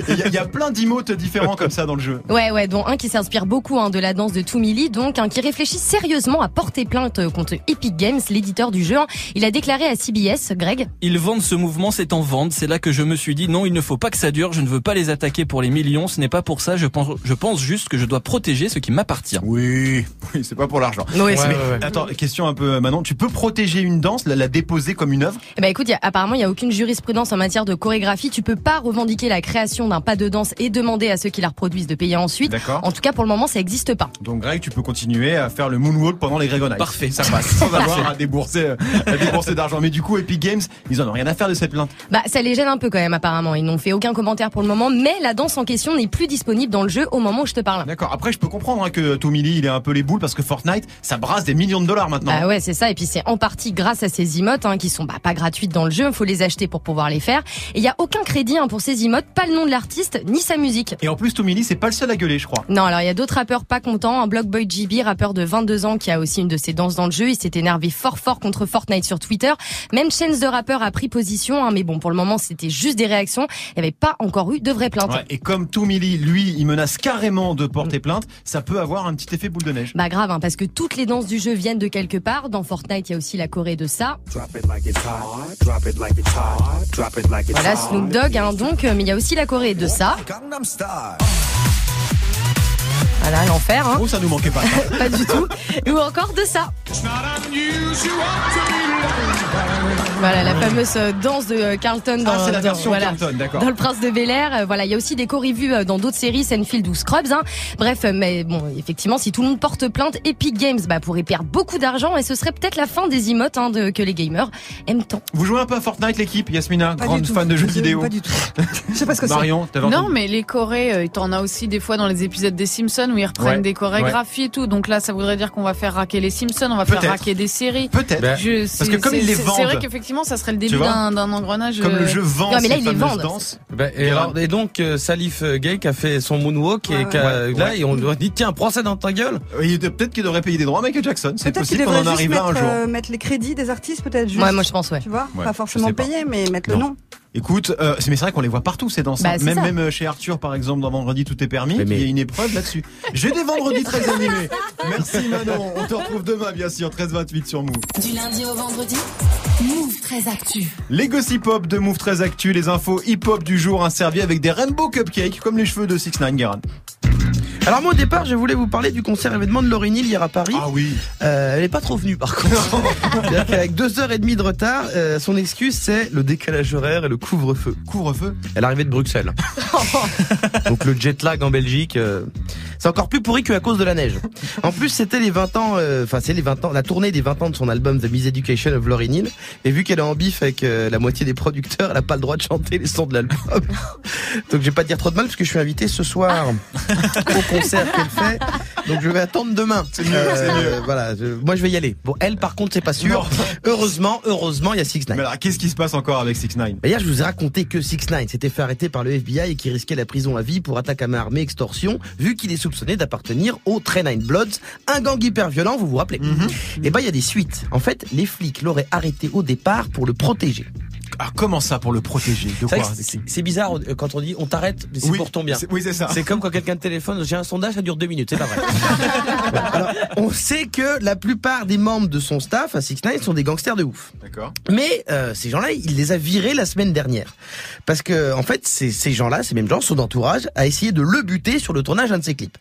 Speaker 2: Il y, a- il y a plein d'emotes différents comme ça dans le jeu.
Speaker 20: Ouais, ouais, dont un qui s'inspire beaucoup hein, de la danse de Toumili, donc un qui réfléchit sérieusement à porter plainte contre Epic Games, l'éditeur du jeu. hein. Il a déclaré à CBS, Greg.
Speaker 4: Ils vendent ce mouvement, c'est en vente. C'est là que je me suis dit non, il ne faut pas que ça dure. Je ne veux pas les attaquer pour les millions. Ce n'est pas pour ça. Je pense, je pense juste que je dois protéger ce qui m'appartient.
Speaker 2: Oui, oui, c'est pas pour l'argent.
Speaker 20: Oui,
Speaker 2: Attends, question un peu euh, Manon, tu peux protéger une danse, la, la déposer comme une œuvre?
Speaker 20: Eh ben écoute, il y a- apparemment il y a aucune jurisprudence en matière de chorégraphie. Tu peux pas revendiquer la création d'un pas de danse et demander à ceux qui la reproduisent de payer ensuite.
Speaker 2: D'accord.
Speaker 20: En tout cas, pour le moment, ça n'existe pas.
Speaker 2: Donc Greg, tu peux continuer à faire le moonwalk pendant les Greg.
Speaker 4: Parfait.
Speaker 2: Ça passe sans avoir à débourser, euh, à débourser d'argent. Mais du coup, Epic Games, ils en ont rien à faire de cette plainte.
Speaker 20: Bah, ça les gêne un peu quand même apparemment. Ils n'ont fait aucun commentaire pour le moment, mais la danse en question n'est plus disponible dans le jeu au moment où je te parle.
Speaker 2: D'accord. Après, je peux comprendre hein, que Tomili, il est un peu les boules parce que Fortnite, ça brasse des millions de dollars maintenant.
Speaker 20: Ah ouais, c'est ça. Et puis c'est en partie grâce à ces emotes hein, qui sont bah, pas gratuites dans le jeu. Il faut les acheter pour pouvoir les faire. Et il y a aucun crédit hein, pour ces emotes, pas le nom de l'artiste ni sa musique.
Speaker 2: Et en plus, Tomili, c'est pas le seul à gueuler, je crois.
Speaker 20: Non, alors il y a d'autres rappeurs pas contents. Un Blockboy GB, rappeur de 22 ans qui a aussi une de ses danses dans le jeu. Il s'est énervé fort fort contre Fortnite sur Twitter. Même Chance de rappeur a pris position, hein, mais bon, pour le moment, c'était juste des réactions. Il n'y avait pas encore eu de vraies plaintes.
Speaker 2: Ouais, et comme Tomili, lui, il menace carrément de porter plainte, ça peut avoir un petit effet boule de neige.
Speaker 20: Bah grave, hein, parce que toutes les danses du jeu viennent de quelque part. Dans Fortnite, il y a aussi la Corée de ça. Voilà, Snoop Dogg, hein, donc, euh, mais il y a aussi la Corée de ça. Voilà, l'enfer, hein.
Speaker 2: Oh, ça nous manquait pas.
Speaker 20: Pas du tout. Ou encore de ça. Voilà, la fameuse euh, danse de euh, Carlton dans,
Speaker 2: Ah, c'est la
Speaker 20: dans-
Speaker 2: version
Speaker 20: voilà,
Speaker 2: Carlton, d'accord.
Speaker 20: dans Le Prince de Bel Air. Euh, Voilà, il y a aussi des chorégraphies vues dans d'autres séries, Seinfeld ou Scrubs. Hein. Bref, mais bon, effectivement, si tout le monde porte plainte, Epic Games bah, pourrait perdre beaucoup d'argent et ce serait peut-être la fin des emotes hein, de, que les gamers aiment tant.
Speaker 2: Vous jouez un peu à Fortnite, l'équipe, Yasmina,
Speaker 9: Pas
Speaker 2: grande fan de jeux
Speaker 9: Je-
Speaker 2: vidéo.
Speaker 9: Pas du tout. Je sais pas ce que c'est.
Speaker 2: Marion,
Speaker 6: Non, mais les chorés, euh, t'en as aussi des fois dans les épisodes des Simpsons où ils reprennent
Speaker 2: Ouais,
Speaker 6: des chorégraphies et tout. Donc là, ça voudrait dire qu'on va faire raquer les Simpsons, on va faire raquer des séries.
Speaker 2: Peut-être.
Speaker 6: Je-
Speaker 2: Parce que comme
Speaker 6: c'est-
Speaker 2: ils les vendent.
Speaker 6: C'est vrai qu'effectivement, ça serait le début d'un d'un engrenage.
Speaker 2: Comme le
Speaker 6: euh,
Speaker 2: jeu vend
Speaker 20: Non, mais là, les
Speaker 2: fameuses
Speaker 20: vendent.
Speaker 2: danses.
Speaker 5: Ben, et, alors, et donc euh, Salif euh, Gay qui a fait son moonwalk et
Speaker 9: Ouais,
Speaker 5: qui a-
Speaker 2: ouais.
Speaker 5: là
Speaker 2: Ouais.
Speaker 5: et on lui a dit tiens prends ça dans ta gueule.
Speaker 2: Euh, il- Peut-être qu'il devrait payer des droits à Michael Jackson. C'est
Speaker 9: Peut-être qu'il
Speaker 2: possible qu'on
Speaker 9: devrait
Speaker 2: en
Speaker 9: juste
Speaker 2: arrive là
Speaker 9: mettre,
Speaker 2: un jour.
Speaker 9: euh, mettre les crédits des artistes, peut-être juste.
Speaker 20: Ouais, moi je pense, ouais.
Speaker 9: Tu vois,
Speaker 2: Ouais,
Speaker 9: pas forcément payer, mais mettre le nom.
Speaker 2: Écoute, euh, c'est- mais c'est vrai qu'on les voit partout ces danses.
Speaker 20: Bah,
Speaker 2: hein.
Speaker 20: c'est
Speaker 2: même
Speaker 20: ça.
Speaker 2: même chez Arthur par exemple dans Vendredi tout est permis,
Speaker 5: Mais- mais-
Speaker 2: il y a une épreuve là-dessus. J'ai des vendredis très animés. Merci Manon. On te retrouve demain bien sûr 13-28 sur Move.
Speaker 3: Du lundi au vendredi, Move très actu.
Speaker 2: Les gossip hop de Move très actu, les infos hip hop du jour hein, servis avec des rainbow cupcakes comme les cheveux de 6 9 Guerin.
Speaker 5: Alors moi au départ je voulais vous parler du concert événement de Lauryn Hill hier à Paris.
Speaker 2: Ah oui.
Speaker 5: Euh, elle est pas trop venue par contre. C'est-à-dire qu'avec deux heures et demie de retard, euh, son excuse c'est le décalage horaire et le couvre-feu.
Speaker 2: Couvre-feu.
Speaker 5: Elle arrivait de Bruxelles. Donc le jet lag en Belgique, euh, c'est encore plus pourri qu'à cause de la neige. En plus c'était les 20 ans, euh, enfin c'est les 20 ans, la tournée des 20 ans de son album The Miseducation of Lauryn Hill. Et vu qu'elle est en bif avec la moitié des producteurs, elle a pas le droit de chanter les sons de l'album. Donc je vais pas dire trop de mal parce que je suis invité ce soir au concert qu'elle fait. Donc je vais attendre demain.
Speaker 2: C'est mieux, c'est mieux.
Speaker 5: Voilà, je- moi je vais y aller. Bon, elle par contre c'est pas sûr.
Speaker 2: Non.
Speaker 5: Heureusement, heureusement il y a 6
Speaker 2: Mais alors qu'est-ce qui se passe encore avec 6 9
Speaker 5: Hier, je vous ai raconté que 6 9 s'était fait arrêter par le FBI et qui risquait la prison à vie pour attaque à main armée, extorsion, vu qu'il est soupçonné d'appartenir au Train Nine Bloods, un gang hyper violent, vous vous rappelez Et ben, il y a des suites. En fait, les flics l'auraient arrêté au départ pour le protéger.
Speaker 2: Ah, comment ça pour le protéger? De
Speaker 5: C'est bizarre euh, quand on dit on t'arrête, mais c'est
Speaker 2: Oui,
Speaker 5: pour ton bien.
Speaker 2: c'est- oui, c'est ça.
Speaker 5: C'est comme quand quelqu'un te téléphone, j'ai un sondage, ça dure deux minutes, c'est pas vrai. Alors, on sait que la plupart des membres de son staff à 6 9 sont des gangsters de ouf.
Speaker 2: D'accord.
Speaker 5: Mais euh, ces gens-là, il les a virés la semaine dernière. Parce que, en fait, ces, ces gens-là, ces mêmes gens, son entourage, a essayé de le buter sur le tournage d'un de ses clips.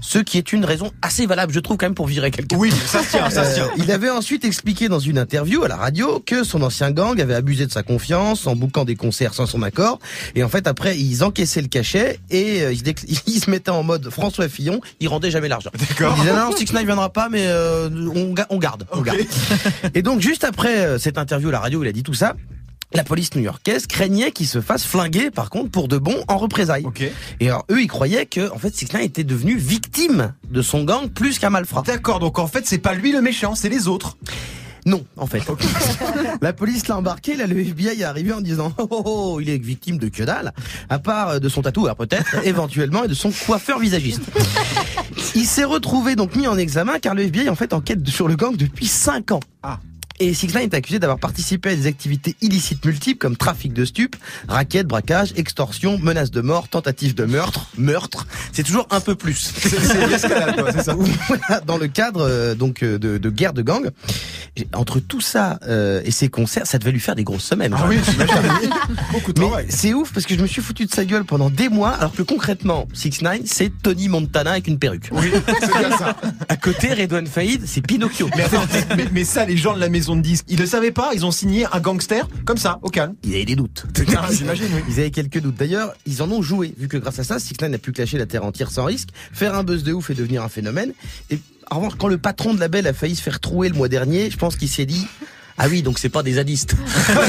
Speaker 5: Ce qui est une raison assez valable, je trouve, quand même, pour virer quelqu'un.
Speaker 2: Oui, ça se tient, ça se tient.
Speaker 5: il avait ensuite expliqué dans une interview à la radio que son ancien gang avait abusé de sa confiance en bouquant des concerts sans son accord. Et en fait, après, ils encaissaient le cachet et euh, ils, se décl- ils se mettaient en mode François Fillon. Ils rendaient jamais l'argent.
Speaker 2: D'accord.
Speaker 5: Ils disaient non, Six Nine viendra pas, mais euh, on, ga- on garde. On garde. Et donc, juste après euh, cette interview à la radio, où il a dit tout ça. La police new-yorkaise craignait qu'il se fasse flinguer, par contre, pour de bon, en représailles. Et alors, eux, ils croyaient que, en fait, Six Nine était devenu victime de son gang plus qu'un malfrat.
Speaker 2: D'accord, donc en fait, c'est pas lui le méchant, c'est les autres.
Speaker 5: Non, en fait. la police l'a embarqué, là, le FBI est arrivé en disant oh, oh, oh, il est victime de que dalle, à part euh, de son tatoueur peut-être, éventuellement, et de son coiffeur visagiste. Il s'est retrouvé donc mis en examen car le FBI en fait enquête sur le gang depuis 5 ans. Et Six Nine est accusé d'avoir participé à des activités illicites multiples comme trafic de stupes, raquettes, braquage, extorsion, menace de mort, tentative de meurtre, meurtre. C'est toujours un peu plus.
Speaker 2: C'est ça.
Speaker 5: Dans le cadre euh, donc euh, de, de guerre de gang. Et entre tout ça euh, et ses concerts, ça devait lui faire des grosses semaines.
Speaker 2: Ah oui. Beaucoup de travail.
Speaker 5: c'est ouf parce que je me suis foutu de sa gueule pendant des mois, alors que concrètement, 6 9 c'est Tony Montana avec une perruque.
Speaker 2: Oui, c'est ça.
Speaker 5: À côté, Redouane Faïd, c'est Pinocchio.
Speaker 2: Mais, mais- mais ça, les gens de la maison de disques, ils le savaient pas, ils ont signé un gangster comme ça, au calme.
Speaker 5: Ils avaient des doutes.
Speaker 2: Ah, J'imagine, oui.
Speaker 5: Ils avaient quelques doutes. D'ailleurs, ils en ont joué, vu que grâce à ça, Nine a pu clasher la Terre entière sans risque, faire un buzz de ouf et devenir un phénomène. Et en revanche, quand le patron de la Belle a failli se faire trouer le mois dernier, je pense qu'il s'est dit. Ah oui, donc c'est pas des zadistes.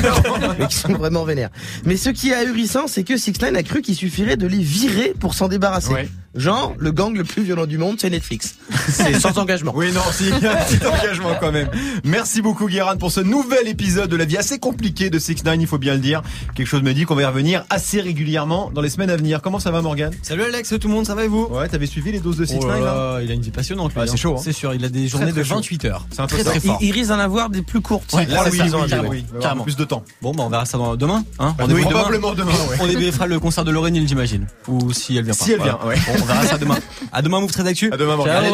Speaker 5: Mais qui sont vraiment vénères. Mais ce qui est ahurissant, c'est que Six Nine a cru qu'il suffirait de les virer pour s'en débarrasser.
Speaker 2: Ouais.
Speaker 5: Genre, le gang le plus violent du monde, c'est Netflix. C'est sans engagement.
Speaker 2: Oui, non, si, il y a un petit engagement quand même. Merci beaucoup, Guérin, pour ce nouvel épisode de la vie assez compliquée de 6 9 il faut bien le dire. Quelque chose me dit qu'on va y revenir assez régulièrement dans les semaines à venir. Comment ça va, Morgan
Speaker 21: Salut Alex, tout le monde, ça va et vous?
Speaker 2: Ouais, t'avais suivi les doses de 6
Speaker 21: Oh
Speaker 2: 9
Speaker 21: là? là, il a une vie passionnante. lui,
Speaker 2: Ah, c'est
Speaker 21: hein.
Speaker 2: chaud, hein.
Speaker 21: C'est sûr, il a des journées
Speaker 2: très
Speaker 21: de
Speaker 2: chaud.
Speaker 21: 28 heures.
Speaker 2: C'est un peu
Speaker 21: très
Speaker 2: ça.
Speaker 21: très fort.
Speaker 5: Il, il risque d'en avoir des plus courtes.
Speaker 21: Ouais, là, oui, oui, carrément.
Speaker 2: plus de temps.
Speaker 21: Bon, bah on verra ça dans- demain. Hein
Speaker 2: Ah,
Speaker 21: on
Speaker 2: oui, probablement demain, ouais.
Speaker 21: On débriefera le concert de Lorraine Hill, j'imagine. Ou si elle vient pas.
Speaker 2: Si elle vient, ouais.
Speaker 21: Verra ça demain. À demain, Move très actu.
Speaker 2: À demain, Morgane.